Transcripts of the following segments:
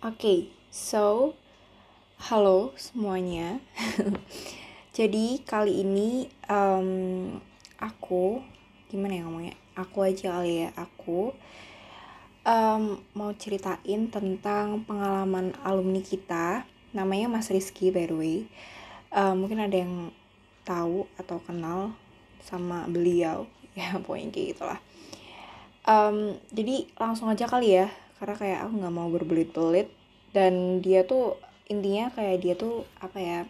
Oke, so halo semuanya. Jadi kali ini em, aku gimana ya ngomongnya? Aku aja kali ya. Aku em, mau ceritain tentang pengalaman alumni kita. Namanya Mas Rizky by the way. Em, mungkin ada yang tahu atau kenal sama beliau. Ya pokoknya kayak gitulah. Em, jadi langsung aja kali ya karena kayak aku nggak mau berbelit-belit. Dan dia tuh intinya kayak dia tuh apa ya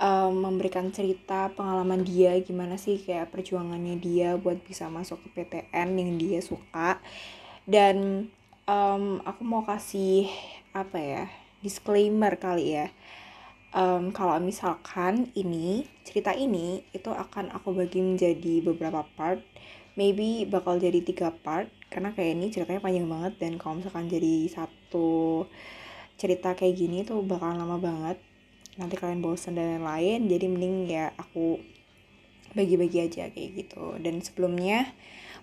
um, memberikan cerita pengalaman dia gimana sih kayak perjuangannya dia buat bisa masuk ke PTN yang dia suka. Dan um, aku mau kasih apa ya disclaimer kali ya. Um, kalau misalkan ini cerita ini itu akan aku bagi menjadi beberapa part maybe bakal jadi tiga part karena kayak ini ceritanya panjang banget dan kalau misalkan jadi satu cerita kayak gini tuh bakalan lama banget. Nanti kalian bosan dan lain-lain jadi mending ya aku bagi-bagi aja kayak gitu. Dan sebelumnya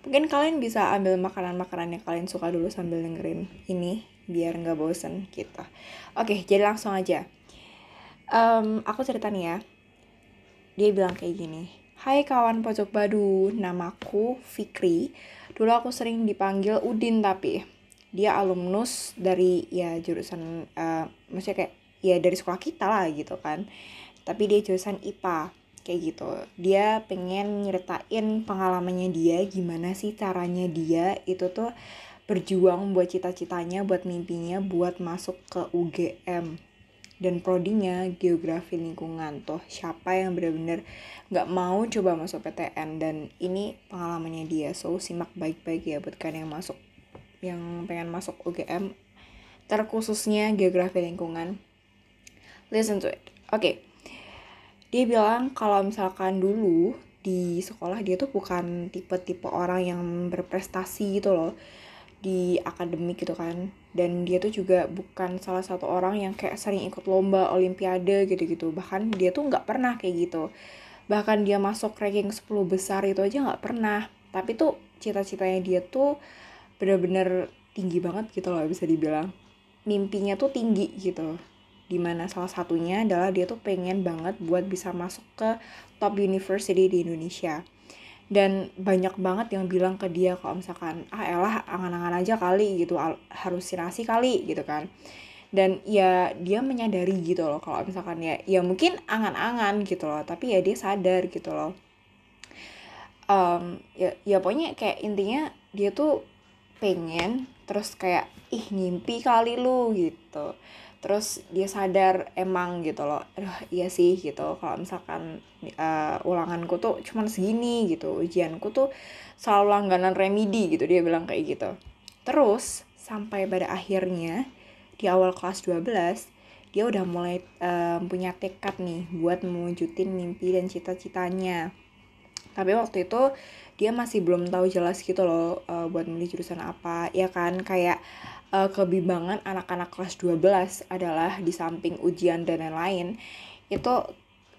mungkin kalian bisa ambil makanan-makanan yang kalian suka dulu sambil dengerin ini biar nggak bosen gitu. Oke jadi langsung aja. Um, aku cerita nih ya. Dia bilang kayak gini Hai kawan pojok badu, namaku Fikri. Dulu aku sering dipanggil Udin tapi dia alumnus dari ya jurusan uh, maksudnya kayak ya dari sekolah kita lah gitu kan. Tapi dia jurusan IPA kayak gitu. Dia pengen nyeritain pengalamannya dia gimana sih caranya dia itu tuh berjuang buat cita-citanya, buat mimpinya, buat masuk ke UGM dan prodinya geografi lingkungan. Tuh siapa yang benar-benar nggak mau coba masuk PTN dan ini pengalamannya dia. So simak baik-baik ya buat kalian yang masuk yang pengen masuk UGM terkhususnya geografi lingkungan. Listen to it. Oke. Okay. dia bilang kalau misalkan dulu di sekolah dia tuh bukan tipe-tipe orang yang berprestasi gitu loh di akademik gitu kan dan dia tuh juga bukan salah satu orang yang kayak sering ikut lomba olimpiade gitu-gitu. Bahkan dia tuh nggak pernah kayak gitu. Bahkan dia masuk ranking 10 besar itu aja nggak pernah. Tapi tuh cita-citanya dia tuh bener-bener tinggi banget gitu loh bisa dibilang. Mimpinya tuh tinggi gitu. Di mana salah satunya adalah dia tuh pengen banget buat bisa masuk ke top university di Indonesia dan banyak banget yang bilang ke dia kalau misalkan ah elah angan-angan aja kali gitu halusinasi kali gitu kan. Dan ya dia menyadari gitu loh kalau misalkan ya ya mungkin angan-angan gitu loh tapi ya dia sadar gitu loh. Um, ya ya pokoknya kayak intinya dia tuh pengen terus kayak ih ngimpi kali lu gitu terus dia sadar emang gitu loh aduh iya sih gitu. Kalau misalkan uh, ulanganku tuh cuman segini gitu ujianku tuh selalu langganan remedi gitu dia bilang kayak gitu. Terus sampai pada akhirnya di awal kelas 12 dia udah mulai uh, punya tekad nih buat mewujudin mimpi dan cita-citanya. Tapi waktu itu dia masih belum tahu jelas gitu loh uh, buat milih jurusan apa ya kan? Kayak uh, kebimbangan anak-anak kelas 12 adalah di samping ujian dan lain-lain itu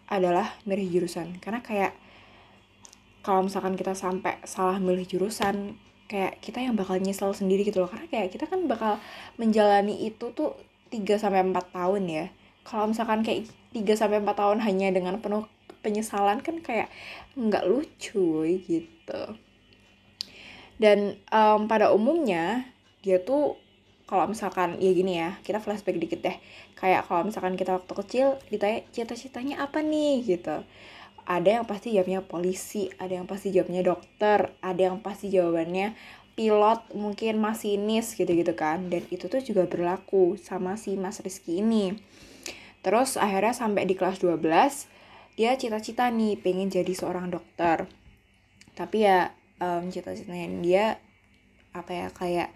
adalah milih jurusan karena kayak kalau misalkan kita sampai salah milih jurusan kayak kita yang bakal nyesel sendiri gitu loh karena kayak kita kan bakal menjalani itu tuh 3 sampai 4 tahun ya. Kalau misalkan kayak 3 sampai 4 tahun hanya dengan penuh penyesalan kan kayak nggak lucu gitu. Dan um, pada umumnya dia tuh kalau misalkan ya gini ya kita flashback dikit deh. Kayak kalau misalkan kita waktu kecil ditanya cita-citanya apa nih? gitu. Ada yang pasti jawabnya polisi ada yang pasti jawabnya dokter ada yang pasti jawabannya pilot mungkin masinis gitu-gitu kan. Dan itu tuh juga berlaku sama si Mas Rizky ini. Terus akhirnya sampai di kelas 12 dia cita-cita nih pengen jadi seorang dokter. Tapi ya um, cita-citanya dia apa ya kayak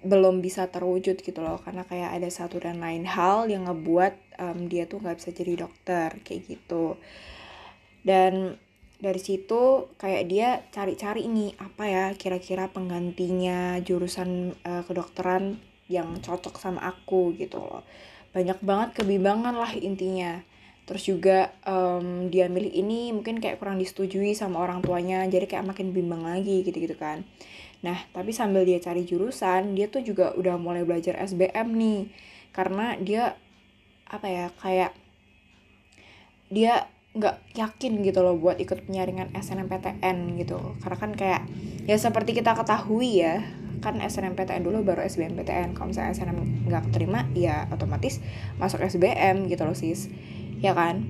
belum bisa terwujud gitu loh karena kayak ada satu dan lain hal yang ngebuat um, dia tuh nggak bisa jadi dokter kayak gitu. Dan dari situ kayak dia cari-cari ini apa ya kira-kira penggantinya jurusan uh, kedokteran yang cocok sama aku gitu loh. Banyak banget kebimbangan lah intinya. Terus juga um, dia milih ini mungkin kayak kurang disetujui sama orang tuanya jadi kayak makin bimbang lagi gitu gitu kan Nah, tapi sambil dia cari jurusan, dia tuh juga udah mulai belajar SBM nih. Karena dia apa ya, kayak dia nggak yakin gitu loh buat ikut penyaringan SNMPTN gitu. Karena kan kayak ya seperti kita ketahui ya, kan SNMPTN dulu baru SBMPTN. Kalau misalnya SNM nggak keterima, ya otomatis masuk SBM gitu loh sis. Ya kan?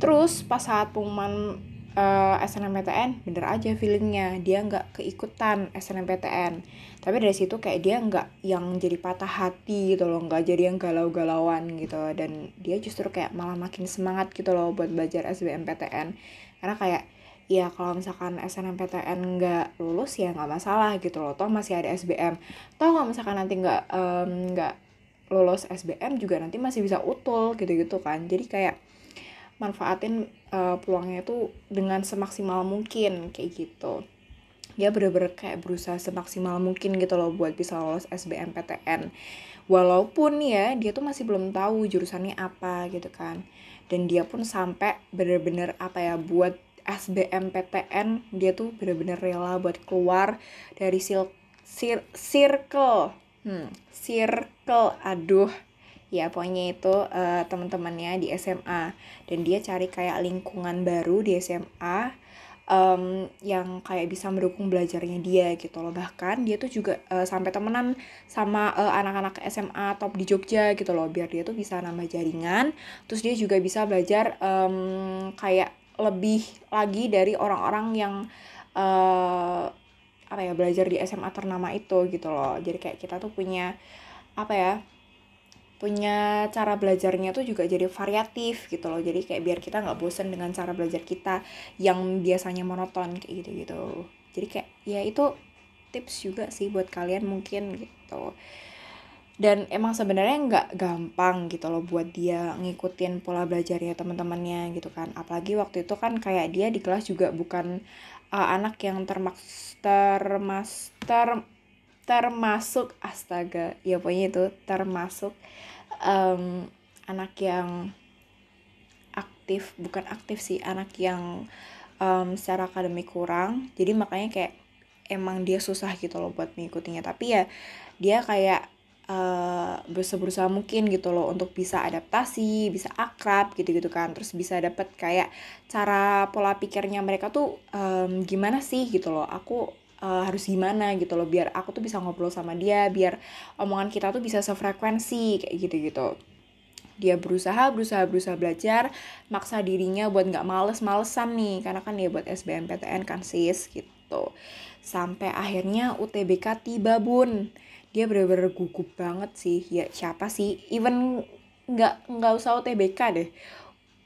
Terus pas saat pengumuman uh, SNMPTN bener aja feelingnya. Dia nggak keikutan SNMPTN tapi dari situ kayak dia nggak yang jadi patah hati gitu loh nggak jadi yang galau-galauan gitu. Dan dia justru kayak malah makin semangat gitu loh buat belajar SBMPTN karena kayak ya kalau misalkan SNMPTN nggak lulus ya nggak masalah gitu loh. Toh masih ada SBM toh kalau misalkan nanti nggak nggak um, lulus SBM juga nanti masih bisa utul gitu-gitu kan. Jadi kayak manfaatin uh, peluangnya itu dengan semaksimal mungkin kayak gitu. Dia bener-bener kayak berusaha semaksimal mungkin gitu loh buat bisa lolos SBMPTN walaupun ya dia tuh masih belum tahu jurusannya apa gitu kan. Dan dia pun sampai bener-bener apa ya buat SBMPTN dia tuh bener-bener rela buat keluar dari sil sir circle. Hmm, circle. Aduh ya pokoknya itu uh, teman-temannya di SMA dan dia cari kayak lingkungan baru di SMA um, yang kayak bisa mendukung belajarnya dia gitu loh. Bahkan dia tuh juga uh, sampai temenan sama uh, anak-anak SMA top di Jogja gitu loh. Biar dia tuh bisa nambah jaringan. Terus dia juga bisa belajar um, kayak lebih lagi dari orang-orang yang uh, apa ya belajar di SMA ternama itu gitu loh. Jadi kayak kita tuh punya apa ya punya cara belajarnya tuh juga jadi variatif gitu loh. Jadi kayak biar kita nggak bosen dengan cara belajar kita yang biasanya monoton kayak gitu gitu jadi kayak ya itu tips juga sih buat kalian mungkin gitu. Dan emang sebenarnya nggak gampang gitu loh buat dia ngikutin pola belajarnya teman-temannya gitu kan. Apalagi waktu itu kan kayak dia di kelas juga bukan uh, anak yang termaks termas ter termasuk astaga ya pokoknya itu termasuk um, anak yang aktif bukan aktif sih anak yang um, secara akademik kurang. Jadi makanya kayak emang dia susah gitu loh buat mengikutinya tapi ya dia kayak uh, berusaha mungkin gitu loh untuk bisa adaptasi bisa akrab gitu gitu kan. Terus bisa dapet kayak cara pola pikirnya mereka tuh um, gimana sih gitu loh. Aku uh, harus gimana gitu loh biar aku tuh bisa ngobrol sama dia biar omongan kita tuh bisa sefrekuensi kayak gitu gitu dia berusaha berusaha berusaha belajar maksa dirinya buat nggak males-malesan nih karena kan dia buat SBMPTN kan sis gitu. Sampai akhirnya UTBK tiba bun. Dia bener-bener gugup banget sih. Ya siapa sih? Even nggak nggak usah UTBK deh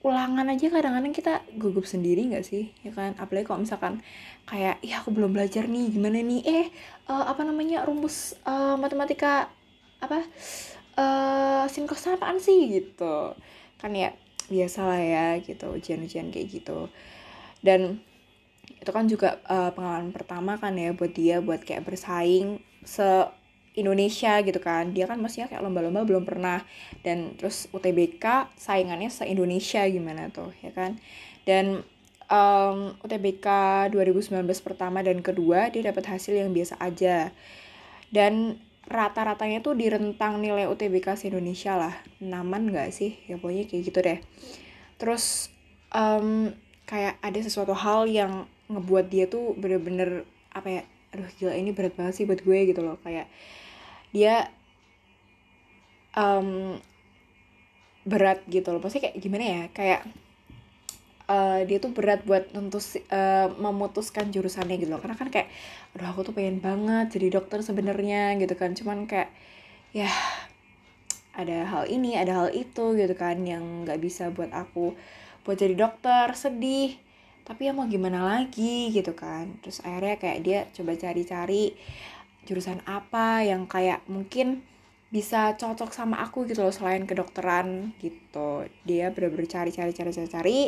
ulangan aja kadang-kadang kita gugup sendiri nggak sih? Ya kan? Apalagi kalau misalkan kayak ya aku belum belajar nih gimana nih? Eh uh, apa namanya rumus uh, matematika apa uh, sin cos apaan sih? Gitu. Kan ya biasa lah ya gitu ujian-ujian kayak gitu. Dan itu kan juga uh, pengalaman pertama kan ya buat dia buat kayak bersaing se Indonesia gitu kan. Dia kan maksudnya kayak lomba-lomba belum pernah. Dan terus UTBK saingannya se Indonesia gimana tuh ya kan? Dan um, UTBK 2019 pertama dan kedua dia dapat hasil yang biasa aja. Dan rata-ratanya tuh di rentang nilai UTBK se Indonesia lah. Naman nggak sih? Ya pokoknya kayak gitu deh. Terus um, kayak ada sesuatu hal yang ngebuat dia tuh bener-bener apa ya aduh gila ini berat banget sih buat gue gitu loh. Kayak dia um, berat gitu loh. Pasti kayak gimana ya? Kayak uh, dia tuh berat buat nentus uh, memutuskan jurusannya gitu loh. Karena kan kayak aduh aku tuh pengen banget jadi dokter sebenarnya gitu kan. Cuman kayak ya ada hal ini ada hal itu gitu kan yang nggak bisa buat aku buat jadi dokter. Sedih. Tapi ya mau gimana lagi gitu kan. Terus akhirnya kayak dia coba cari-cari jurusan apa yang kayak mungkin bisa cocok sama aku gitu loh selain kedokteran gitu. Dia bener-bener cari cari cari cari cari.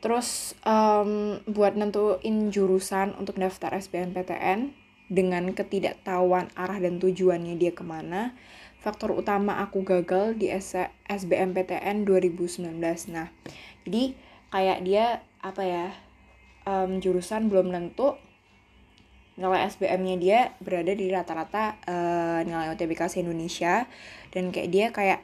Terus um, buat nentuin jurusan untuk daftar SBMPTN dengan ketidaktahuan arah dan tujuannya dia ke mana faktor utama aku gagal di SBMPTN 2019 nah jadi kayak dia apa ya um, jurusan belum nentu nilai SBM-nya dia berada di rata-rata uh, nilai UTBK se-Indonesia dan kayak dia kayak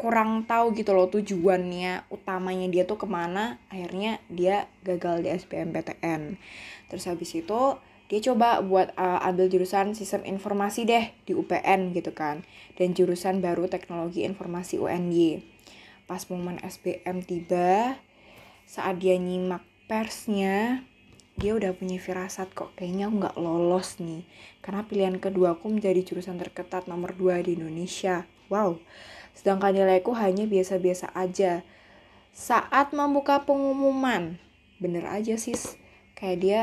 kurang tahu gitu loh tujuannya utamanya dia tuh ke mana. Akhirnya dia gagal di SBMPTN terus habis itu dia coba buat uh, ambil jurusan sistem informasi deh di UPN gitu kan. Dan jurusan baru teknologi informasi UNY pas momen SBM tiba saat dia nyimak persnya dia udah punya firasat kok kayaknya aku nggak lolos nih. Karena pilihan kedua aku menjadi jurusan terketat nomor 2 di Indonesia. Wow. Sedangkan nilaiku hanya biasa-biasa aja. Saat membuka pengumuman. Bener aja sis. Kayak dia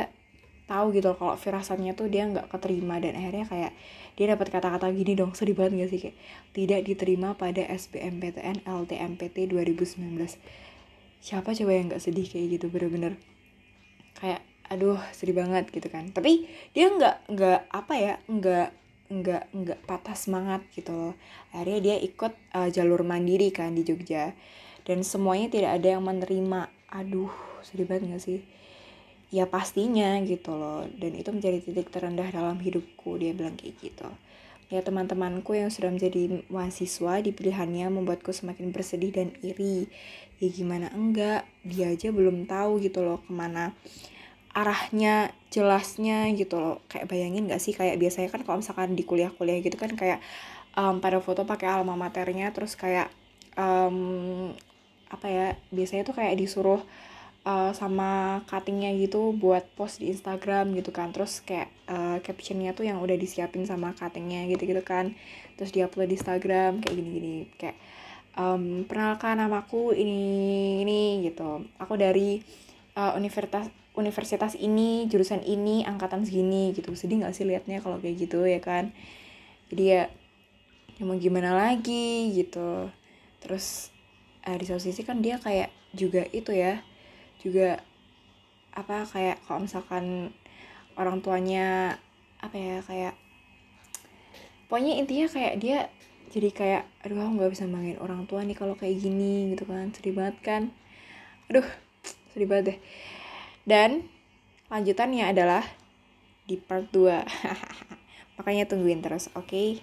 tahu gitu kalau firasatnya tuh dia nggak keterima dan akhirnya kayak dia dapat kata-kata gini dong sedih banget gak sih? Kayak tidak diterima pada SBMPTN LTMPT 2019 siapa coba yang nggak sedih kayak gitu bener-bener? Kayak aduh sedih banget gitu kan. Tapi dia nggak nggak apa ya nggak nggak nggak patah semangat gitu loh. Akhirnya dia ikut uh, jalur mandiri kan di Jogja. Dan semuanya tidak ada yang menerima. Aduh sedih banget gak sih? Ya pastinya gitu loh. Dan itu menjadi titik terendah dalam hidupku dia bilang kayak gitu. Ya teman-temanku yang sudah menjadi mahasiswa di pilihannya membuatku semakin bersedih dan iri. Ya gimana enggak? Dia aja belum tahu gitu loh ke mana arahnya jelasnya gitu loh. Kayak bayangin gak sih kayak biasanya kan kalau misalkan di kuliah-kuliah gitu kan kayak um, pada foto pakai alma maternya terus kayak um, apa ya biasanya tuh kayak disuruh uh, sama cuttingnya gitu buat post di Instagram gitu kan. Terus kayak uh, captionnya tuh yang udah disiapin sama cuttingnya gitu gitu kan. Terus diupload di Instagram kayak gini gini kayak um, perkenalkan namaku ini ini gitu. Aku dari uh, universitas universitas ini jurusan ini angkatan segini gitu. Sedih nggak sih liatnya kalau kayak gitu ya kan? Jadi ya emang gimana lagi gitu. Terus uh, di satu sisi kan dia kayak juga itu ya juga apa kayak kalau misalkan orang tuanya apa ya kayak pokoknya intinya kayak dia jadi kayak aduh aku nggak bisa banggain orang tua nih kalau kayak gini gitu kan. Sedih banget kan? Aduh sedih banget deh dan lanjutannya adalah di part 2 makanya tungguin terus oke okay?